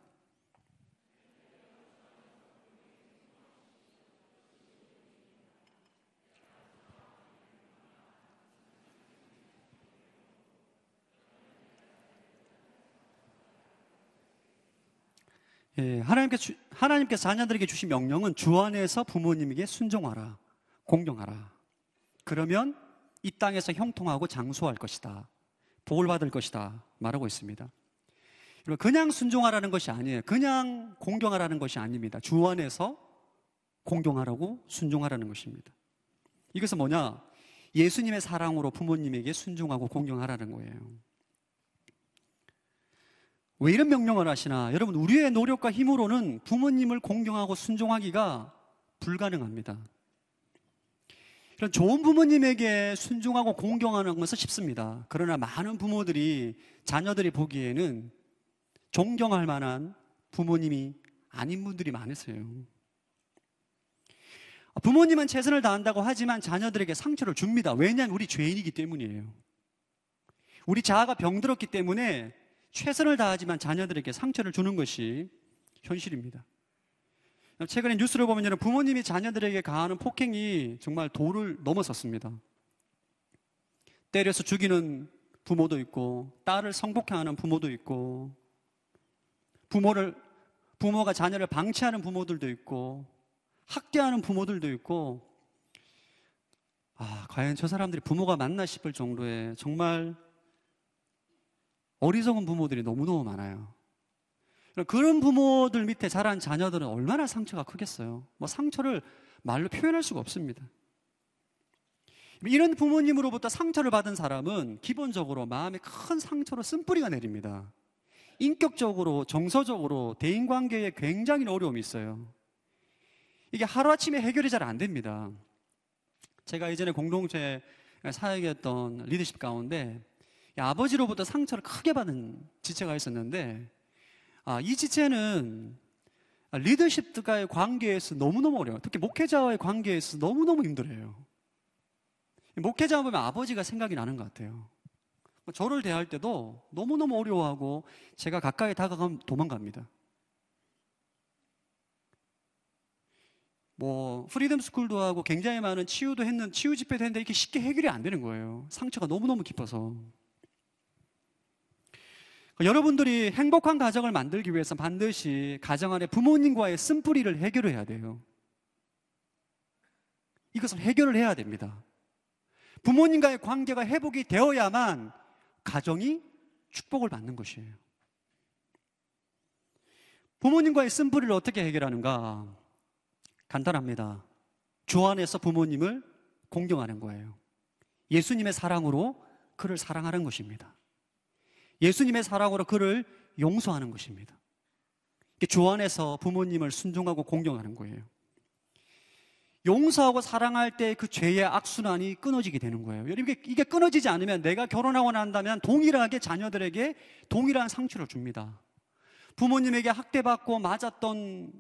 예, 하나님께서 하나님께서 자녀들에게 주신 명령은 주 안에서 부모님에게 순종하라, 공경하라. 그러면 이 땅에서 형통하고 장수할 것이다. 복을 받을 것이다. 말하고 있습니다. 그냥 순종하라는 것이 아니에요. 그냥 공경하라는 것이 아닙니다. 주 안에서 공경하라고 순종하라는 것입니다. 이것은 뭐냐? 예수님의 사랑으로 부모님에게 순종하고 공경하라는 거예요. 왜 이런 명령을 하시나? 여러분, 우리의 노력과 힘으로는 부모님을 공경하고 순종하기가 불가능합니다. 이런 좋은 부모님에게 순종하고 공경하는 것은 쉽습니다. 그러나 많은 부모들이 자녀들이 보기에는 존경할 만한 부모님이 아닌 분들이 많으세요. 부모님은 최선을 다한다고 하지만 자녀들에게 상처를 줍니다. 왜냐하면 우리 죄인이기 때문이에요. 우리 자아가 병들었기 때문에 최선을 다하지만 자녀들에게 상처를 주는 것이 현실입니다. 최근에 뉴스를 보면 부모님이 자녀들에게 가하는 폭행이 정말 도를 넘어섰습니다. 때려서 죽이는 부모도 있고, 딸을 성폭행하는 부모도 있고, 부모를, 부모가 자녀를 방치하는 부모들도 있고, 학대하는 부모들도 있고, 아, 과연 저 사람들이 부모가 맞나 싶을 정도의 정말 어리석은 부모들이 너무너무 많아요. 그런 부모들 밑에 자란 자녀들은 얼마나 상처가 크겠어요. 뭐 상처를 말로 표현할 수가 없습니다. 이런 부모님으로부터 상처를 받은 사람은 기본적으로 마음에 큰 상처로 쓴뿌리가 내립니다. 인격적으로, 정서적으로, 대인 관계에 굉장히 어려움이 있어요. 이게 하루아침에 해결이 잘 안 됩니다. 제가 예전에 공동체 사역했던 리더십 가운데 아버지로부터 상처를 크게 받은 지체가 있었는데 아, 이 지체는 리더십과의 관계에서 너무너무 어려워요. 특히 목회자와의 관계에서 너무너무 힘들어요. 목회자 보면 아버지가 생각이 나는 것 같아요. 저를 대할 때도 너무너무 어려워하고 제가 가까이 다가가면 도망갑니다. 뭐 freedom school도 하고 굉장히 많은 치유도 했는 치유 집회도 했는데 이게 쉽게 해결이 안 되는 거예요. 상처가 너무너무 깊어서. 여러분들이 행복한 가정을 만들기 위해서 반드시 가정 안에 부모님과의 쓴뿌리를 해결해야 돼요. 이것을 해결을 해야 됩니다. 부모님과의 관계가 회복이 되어야만 가정이 축복을 받는 것이에요. 부모님과의 쓴뿌리를 어떻게 해결하는가? 간단합니다. 주 안에서 부모님을 공경하는 거예요. 예수님의 사랑으로 그를 사랑하는 것입니다. 예수님의 사랑으로 그를 용서하는 것입니다. 주 안에서 부모님을 순종하고 공경하는 거예요. 용서하고 사랑할 때 그 죄의 악순환이 끊어지게 되는 거예요. 이게, 이게 끊어지지 않으면 내가 결혼하고 난다면 동일하게 자녀들에게 동일한 상처를 줍니다. 부모님에게 학대받고 맞았던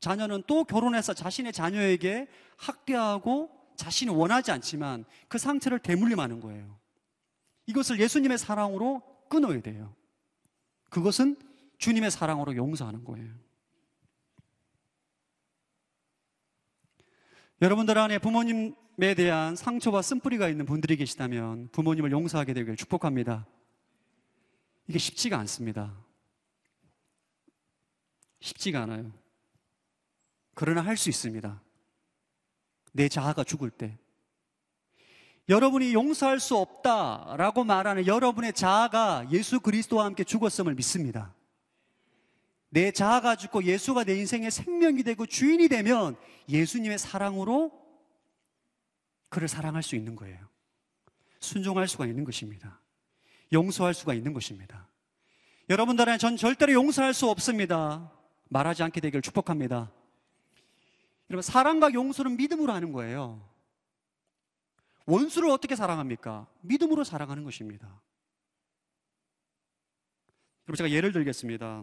자녀는 또 결혼해서 자신의 자녀에게 학대하고 자신이 원하지 않지만 그 상처를 대물림하는 거예요. 이것을 예수님의 사랑으로 끊어야 돼요. 그것은 주님의 사랑으로 용서하는 거예요. 여러분들 안에 부모님에 대한 상처와 쓴뿌리가 있는 분들이 계시다면 부모님을 용서하게 되길 축복합니다. 이게 쉽지가 않습니다. 쉽지가 않아요. 그러나 할 수 있습니다. 내 자아가 죽을 때. 여러분이 용서할 수 없다라고 말하는 여러분의 자아가 예수 그리스도와 함께 죽었음을 믿습니다. 내 자아가 죽고 예수가 내 인생의 생명이 되고 주인이 되면 예수님의 사랑으로 그를 사랑할 수 있는 거예요. 순종할 수가 있는 것입니다. 용서할 수가 있는 것입니다. 여러분들은 전 절대로 용서할 수 없습니다. 말하지 않게 되길 축복합니다. 여러분, 사랑과 용서는 믿음으로 하는 거예요. 원수를 어떻게 사랑합니까? 믿음으로 사랑하는 것입니다. 여러분, 제가 예를 들겠습니다.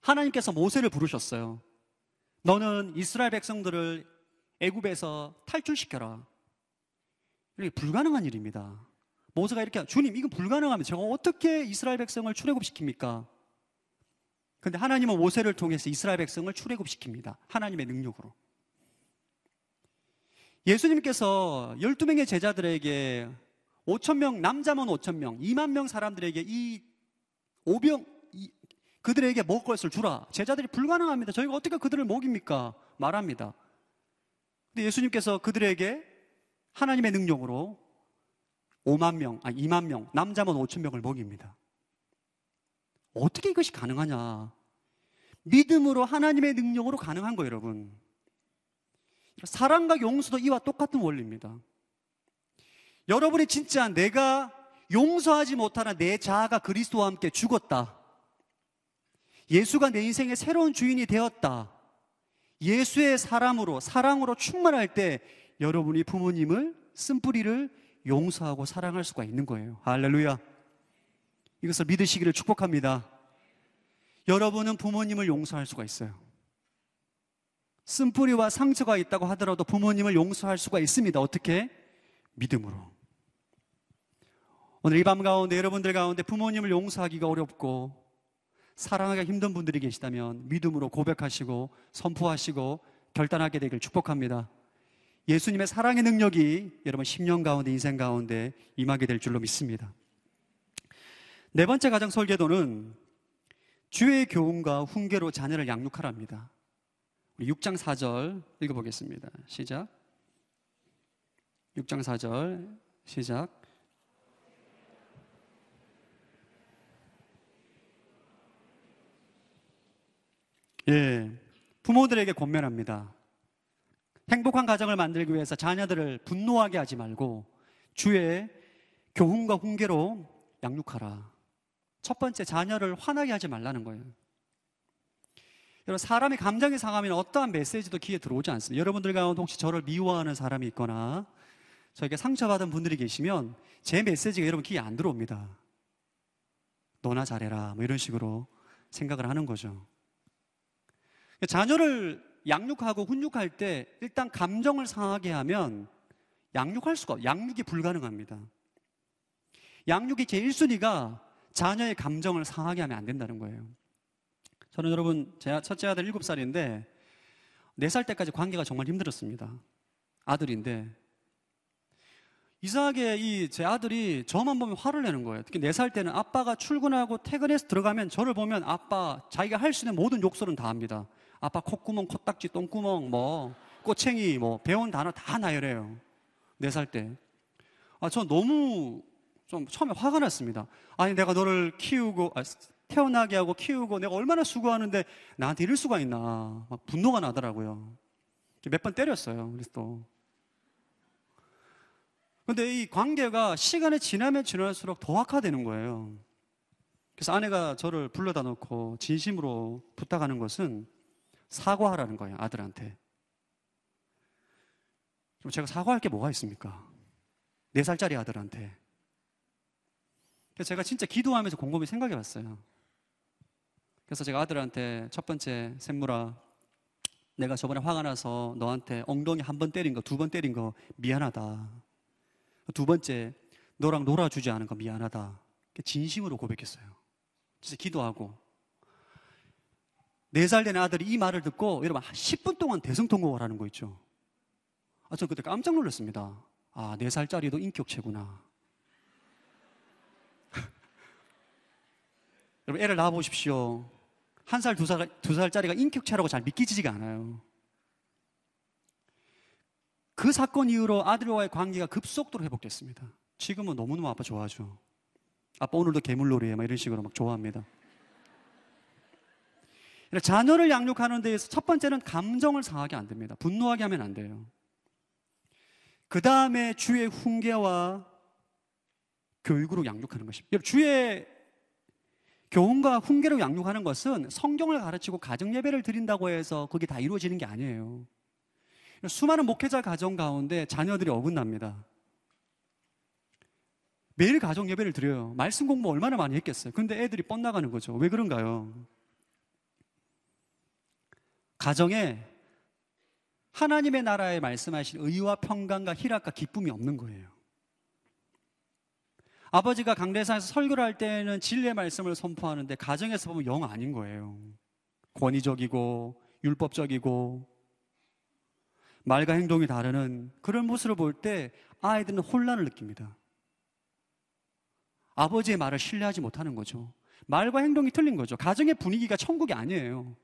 하나님께서 모세를 부르셨어요. 너는 이스라엘 백성들을 애굽에서 탈출시켜라. 이게 불가능한 일입니다. 모세가 이렇게 주님 이건 불가능하면 제가 어떻게 이스라엘 백성을 출애굽시킵니까? 근데 하나님은 모세를 통해서 이스라엘 백성을 출애굽시킵니다. 하나님의 능력으로. 예수님께서 12명의 제자들에게 5천 명 남자만 5천 명, 2만 명 사람들에게 이 오병 그들에게 먹을 것을 주라. 제자들이 불가능합니다. 저희가 어떻게 그들을 먹입니까? 말합니다. 근데 예수님께서 그들에게 하나님의 능력으로 5만 명, 아 2만 명, 남자만 5천 명을 먹입니다. 어떻게 이것이 가능하냐? 믿음으로 하나님의 능력으로 가능한 거예요, 여러분. 사랑과 용서도 이와 똑같은 원리입니다. 여러분이 진짜 내가 용서하지 못하는 내 자아가 그리스도와 함께 죽었다. 예수가 내 인생의 새로운 주인이 되었다. 예수의 사람으로, 사랑으로 충만할 때 여러분이 부모님을 쓴뿌리를 용서하고 사랑할 수가 있는 거예요. 할렐루야. 이것을 믿으시기를 축복합니다. 여러분은 부모님을 용서할 수가 있어요. 쓴뿌리와 상처가 있다고 하더라도 부모님을 용서할 수가 있습니다. 어떻게? 믿음으로. 오늘 이 밤 가운데 여러분들 가운데 부모님을 용서하기가 어렵고 사랑하기가 힘든 분들이 계시다면 믿음으로 고백하시고 선포하시고 결단하게 되길 축복합니다. 예수님의 사랑의 능력이 여러분 10년 가운데 인생 가운데 임하게 될 줄로 믿습니다. 네 번째 가정 설계도는 주의 교훈과 훈계로 자녀를 양육하랍니다. 우리 6장 4절 읽어보겠습니다. 시작. 6장 4절 시작. 예, 부모들에게 권면합니다. 행복한 가정을 만들기 위해서 자녀들을 분노하게 하지 말고 주의 교훈과 훈계로 양육하라. 첫 번째, 자녀를 화나게 하지 말라는 거예요. 여러분, 사람이 감정이 상하면 어떠한 메시지도 귀에 들어오지 않습니다. 여러분들 가운데 혹시 저를 미워하는 사람이 있거나 저에게 상처받은 분들이 계시면 제 메시지가 여러분 귀에 안 들어옵니다. 너나 잘해라. 뭐 이런 식으로 생각을 하는 거죠. 자녀를 양육하고 훈육할 때 일단 감정을 상하게 하면 양육할 수가, 양육이 불가능합니다. 양육이 제 1순위가 자녀의 감정을 상하게 하면 안 된다는 거예요. 저는 여러분, 제 첫째 아들 7살인데 4살 때까지 관계가 정말 힘들었습니다. 아들인데. 이상하게 이 제 아들이 저만 보면 화를 내는 거예요. 특히 4살 때는 아빠가 출근하고 퇴근해서 들어가면 저를 보면 아빠 자기가 할 수 있는 모든 욕설은 다 합니다. 아빠 콧구멍, 코딱지, 똥구멍, 뭐, 꼬챙이, 뭐, 배운 단어 다 나열해요. 네살 때. 아, 저 너무 좀 처음에 화가 났습니다. 아니, 내가 너를 키우고, 아, 태어나게 하고 키우고 내가 얼마나 수고하는데 나한테 이럴 수가 있나. 막 분노가 나더라고요. 몇 번 때렸어요. 그래서 또. 근데 이 관계가 시간이 지나면 지날수록 더 악화되는 거예요. 그래서 아내가 저를 불러다 놓고 진심으로 부탁하는 것은 사과하라는 거예요, 아들한테. 그럼 제가 사과할 게 뭐가 있습니까? 네 살짜리 아들한테. 그래서 제가 진짜 기도하면서 곰곰이 생각해 봤어요. 그래서 제가 아들한테 첫 번째, 샘물아, 내가 저번에 화가 나서 너한테 엉덩이 한 번 때린 거, 두 번 때린 거 미안하다. 두 번째, 너랑 놀아주지 않은 거 미안하다. 진심으로 고백했어요. 진짜 기도하고. 네 살 된 아들이 이 말을 듣고 여러분 10분 동안 대성통곡을 하는 거 있죠. 아, 저 그때 깜짝 놀랐습니다. 아, 4살짜리도 인격체구나. 여러분, 애를 낳아보십시오. 한 살, 두 살, 두 살짜리가 인격체라고 잘 믿기지가 않아요. 그 사건 이후로 아들과의 관계가 급속도로 회복됐습니다. 지금은 너무너무 아빠 좋아하죠. 아빠 오늘도 개물놀이에 막 이런 식으로 막 좋아합니다. 자녀를 양육하는 데에서 첫 번째는 감정을 상하게 안 됩니다. 분노하게 하면 안 돼요. 그 다음에 주의 훈계와 교육으로 양육하는 것입니다. 주의 교훈과 훈계로 양육하는 것은 성경을 가르치고 가정 예배를 드린다고 해서 그게 다 이루어지는 게 아니에요. 수많은 목회자 가정 가운데 자녀들이 어긋납니다. 매일 가정 예배를 드려요. 말씀 공부 얼마나 많이 했겠어요. 근데 애들이 뻗나가는 거죠. 왜 그런가요? 가정에 하나님의 나라에 말씀하신 의와 평강과 희락과 기쁨이 없는 거예요. 아버지가 강대상에서 설교를 할 때는 진리의 말씀을 선포하는데 가정에서 보면 영 아닌 거예요. 권위적이고 율법적이고 말과 행동이 다르는 그런 모습을 볼 때 아이들은 혼란을 느낍니다. 아버지의 말을 신뢰하지 못하는 거죠. 말과 행동이 틀린 거죠. 가정의 분위기가 천국이 아니에요.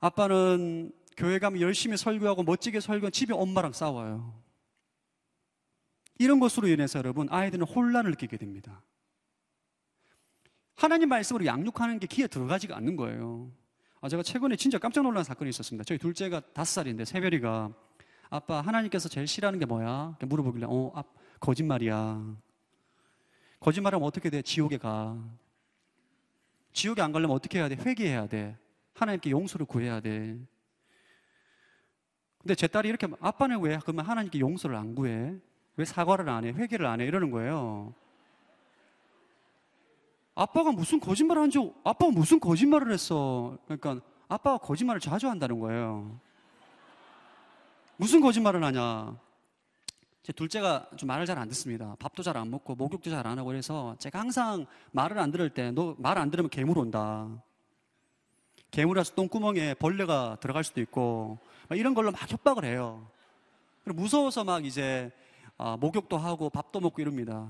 아빠는 교회 가면 열심히 설교하고 멋지게 설교 집에 엄마랑 싸워요. 이런 것으로 인해서 여러분 아이들은 혼란을 느끼게 됩니다. 하나님 말씀으로 양육하는 게 귀에 들어가지가 않는 거예요. 아, 제가 최근에 진짜 깜짝 놀란 사건이 있었습니다. 저희 둘째가 다섯 살인데 새별이가 아빠 하나님께서 제일 싫어하는 게 뭐야? 물어보길래 어, 아, 거짓말이야. 거짓말하면 어떻게 돼? 지옥에 가. 지옥에 안 가려면 어떻게 해야 돼? 회개해야 돼. 하나님께 용서를 구해야 돼. 근데 제 딸이 이렇게 아빠는 왜 그러면 하나님께 용서를 안 구해? 왜 사과를 안 해? 회개를 안 해? 이러는 거예요. 아빠가 무슨 거짓말을 한 적, 아빠가 무슨 거짓말을 했어. 그러니까 아빠가 거짓말을 자주 한다는 거예요. 무슨 거짓말을 하냐. 제 둘째가 좀 말을 잘 안 듣습니다. 밥도 잘 안 먹고 목욕도 잘 안 하고 그래서 제가 항상 말을 안 들을 때 너 말 안 들으면 괴물 온다. 괴물이라서 똥구멍에 벌레가 들어갈 수도 있고 이런 걸로 막 협박을 해요. 무서워서 막 이제 아, 목욕도 하고 밥도 먹고 이럽니다.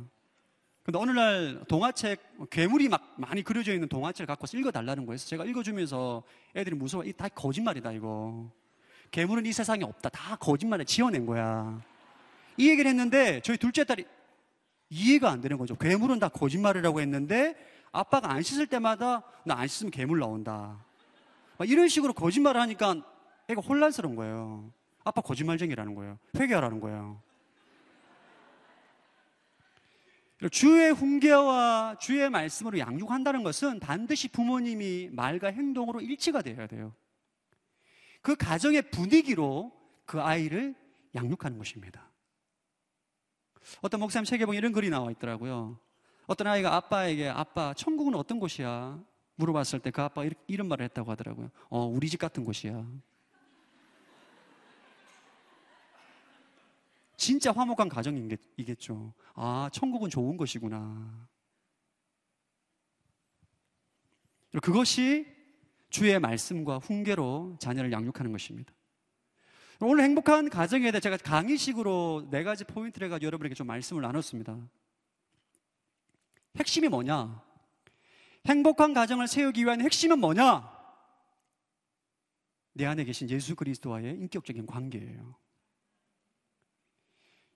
근데 어느 날 동화책 괴물이 막 많이 그려져 있는 동화책을 갖고 서 읽어달라는 거예요. 제가 읽어주면서 애들이 무서워. 이다 거짓말이다 이거. 괴물은 이 세상에 없다. 다 거짓말에 지어낸 거야. 이 얘기를 했는데 저희 둘째 딸이 이해가 안 되는 거죠. 괴물은 다 거짓말이라고 했는데 아빠가 안 씻을 때마다 나 안 씻으면 괴물 나온다. 이런 식으로 거짓말을 하니까 애가 혼란스러운 거예요. 아빠 거짓말쟁이라는 거예요. 회개하라는 거예요. 주의 훈계와 주의 말씀으로 양육한다는 것은 반드시 부모님이 말과 행동으로 일치가 되어야 돼요. 그 가정의 분위기로 그 아이를 양육하는 것입니다. 어떤 목사님 책에 보면 이런 글이 나와 있더라고요. 어떤 아이가 아빠에게 아빠 천국은 어떤 곳이야? 물어봤을 때 그 아빠가 이런 말을 했다고 하더라고요. 어, 우리 집 같은 곳이야. 진짜 화목한 가정이겠죠. 아, 천국은 좋은 것이구나. 그것이 주의 말씀과 훈계로 자녀를 양육하는 것입니다. 오늘 행복한 가정에 대해 제가 강의식으로 네 가지 포인트를 해가지고 여러분에게 좀 말씀을 나눴습니다. 핵심이 뭐냐? 행복한 가정을 세우기 위한 핵심은 뭐냐? 내 안에 계신 예수 그리스도와의 인격적인 관계예요.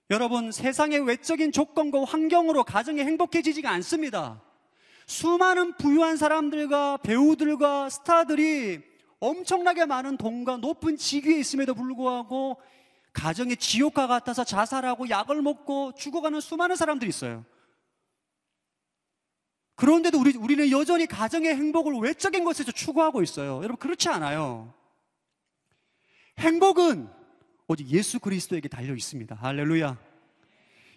여러분, 세상의 외적인 조건과 환경으로 가정이 행복해지지가 않습니다. 수많은 부유한 사람들과 배우들과 스타들이 엄청나게 많은 돈과 높은 직위에 있음에도 불구하고 가정의 지옥과 같아서 자살하고 약을 먹고 죽어가는 수많은 사람들이 있어요. 그런데도 우리, 우리는 여전히 가정의 행복을 외적인 것에서 추구하고 있어요. 여러분, 그렇지 않아요. 행복은 오직 예수 그리스도에게 달려 있습니다. 할렐루야.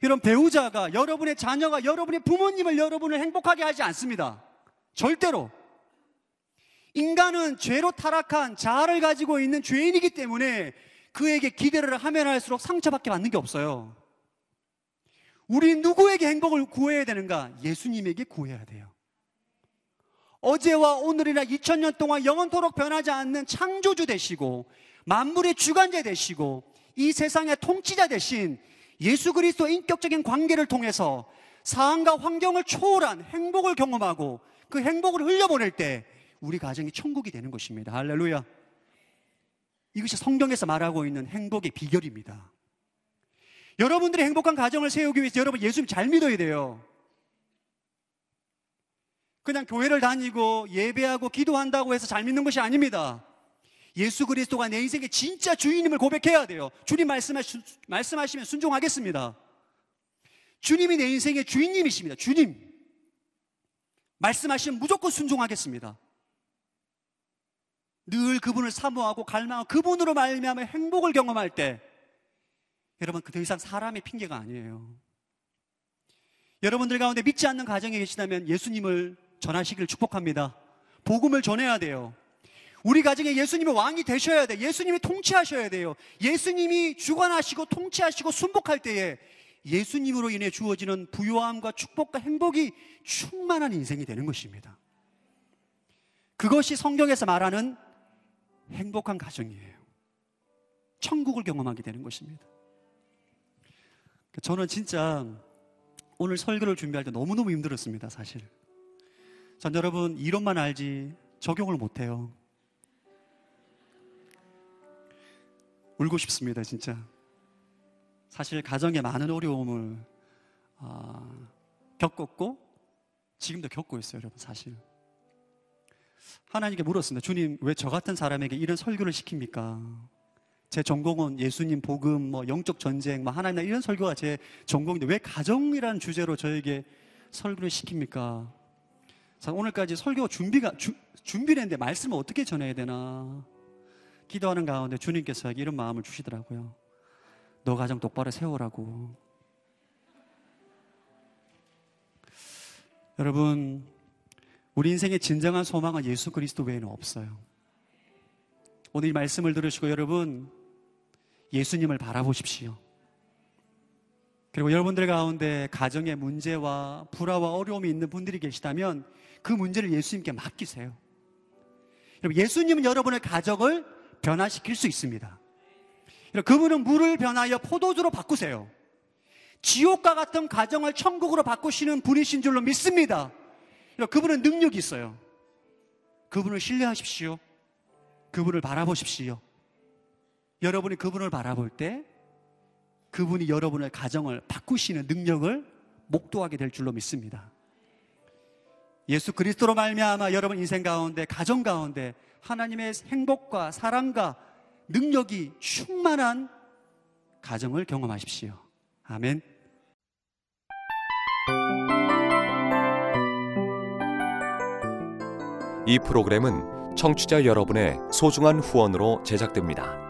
이런 배우자가 여러분의 자녀가 여러분의 부모님을 여러분을 행복하게 하지 않습니다. 절대로. 인간은 죄로 타락한 자아를 가지고 있는 죄인이기 때문에 그에게 기대를 하면 할수록 상처밖에 받는 게 없어요. 우리 누구에게 행복을 구해야 되는가? 예수님에게 구해야 돼요. 어제와 오늘이나 2000년 동안 영원토록 변하지 않는 창조주 되시고 만물의 주관자 되시고 이 세상의 통치자 되신 예수 그리스도 인격적인 관계를 통해서 상황과 환경을 초월한 행복을 경험하고 그 행복을 흘려보낼 때 우리 가정이 천국이 되는 것입니다. 할렐루야. 이것이 성경에서 말하고 있는 행복의 비결입니다. 여러분들이 행복한 가정을 세우기 위해서 여러분 예수님 잘 믿어야 돼요. 그냥 교회를 다니고 예배하고 기도한다고 해서 잘 믿는 것이 아닙니다. 예수 그리스도가 내 인생의 진짜 주인임을 고백해야 돼요. 주님 말씀하시, 말씀하시면 순종하겠습니다. 주님이 내 인생의 주인님이십니다. 주님. 말씀하시면 무조건 순종하겠습니다. 늘 그분을 사모하고 갈망하고 그분으로 말미암아 행복을 경험할 때 여러분 그 더 이상 사람의 핑계가 아니에요. 여러분들 가운데 믿지 않는 가정에 계시다면 예수님을 전하시기를 축복합니다. 복음을 전해야 돼요. 우리 가정에 예수님이 왕이 되셔야 돼. 예수님이 통치하셔야 돼요. 예수님이 주관하시고 통치하시고 순복할 때에 예수님으로 인해 주어지는 부요함과 축복과 행복이 충만한 인생이 되는 것입니다. 그것이 성경에서 말하는 행복한 가정이에요. 천국을 경험하게 되는 것입니다. 저는 진짜 오늘 설교를 준비할 때 너무너무 힘들었습니다, 사실. 전 여러분, 이론만 알지 적용을 못해요. 울고 싶습니다, 진짜. 사실 가정에 많은 어려움을 아, 겪었고 지금도 겪고 있어요, 여러분, 사실. 하나님께 물었습니다. 주님, 왜 저 같은 사람에게 이런 설교를 시킵니까? 제 전공은 예수님 복음, 뭐 영적 전쟁, 뭐 하나님 이런 설교가 제 전공인데 왜 가정이라는 주제로 저에게 설교를 시킵니까? 자, 오늘까지 설교 준비가 주, 준비를 했는데 말씀을 어떻게 전해야 되나? 기도하는 가운데 주님께서 이런 마음을 주시더라고요. 너 가정 똑바로 세우라고. 여러분, 우리 인생의 진정한 소망은 예수 그리스도 외에는 없어요. 오늘 이 말씀을 들으시고 여러분, 예수님을 바라보십시오. 그리고 여러분들 가운데 가정의 문제와 불화와 어려움이 있는 분들이 계시다면 그 문제를 예수님께 맡기세요. 여러분, 예수님은 여러분의 가정을 변화시킬 수 있습니다. 그분은 물을 변하여 포도주로 바꾸세요. 지옥과 같은 가정을 천국으로 바꾸시는 분이신 줄로 믿습니다. 그분은 능력이 있어요. 그분을 신뢰하십시오. 그분을 바라보십시오. 여러분이 그분을 바라볼 때 그분이 여러분의 가정을 바꾸시는 능력을 목도하게 될 줄로 믿습니다. 예수 그리스도로 말미암아 여러분 인생 가운데 가정 가운데 하나님의 행복과 사랑과 능력이 충만한 가정을 경험하십시오. 아멘. 이 프로그램은 청취자 여러분의 소중한 후원으로 제작됩니다.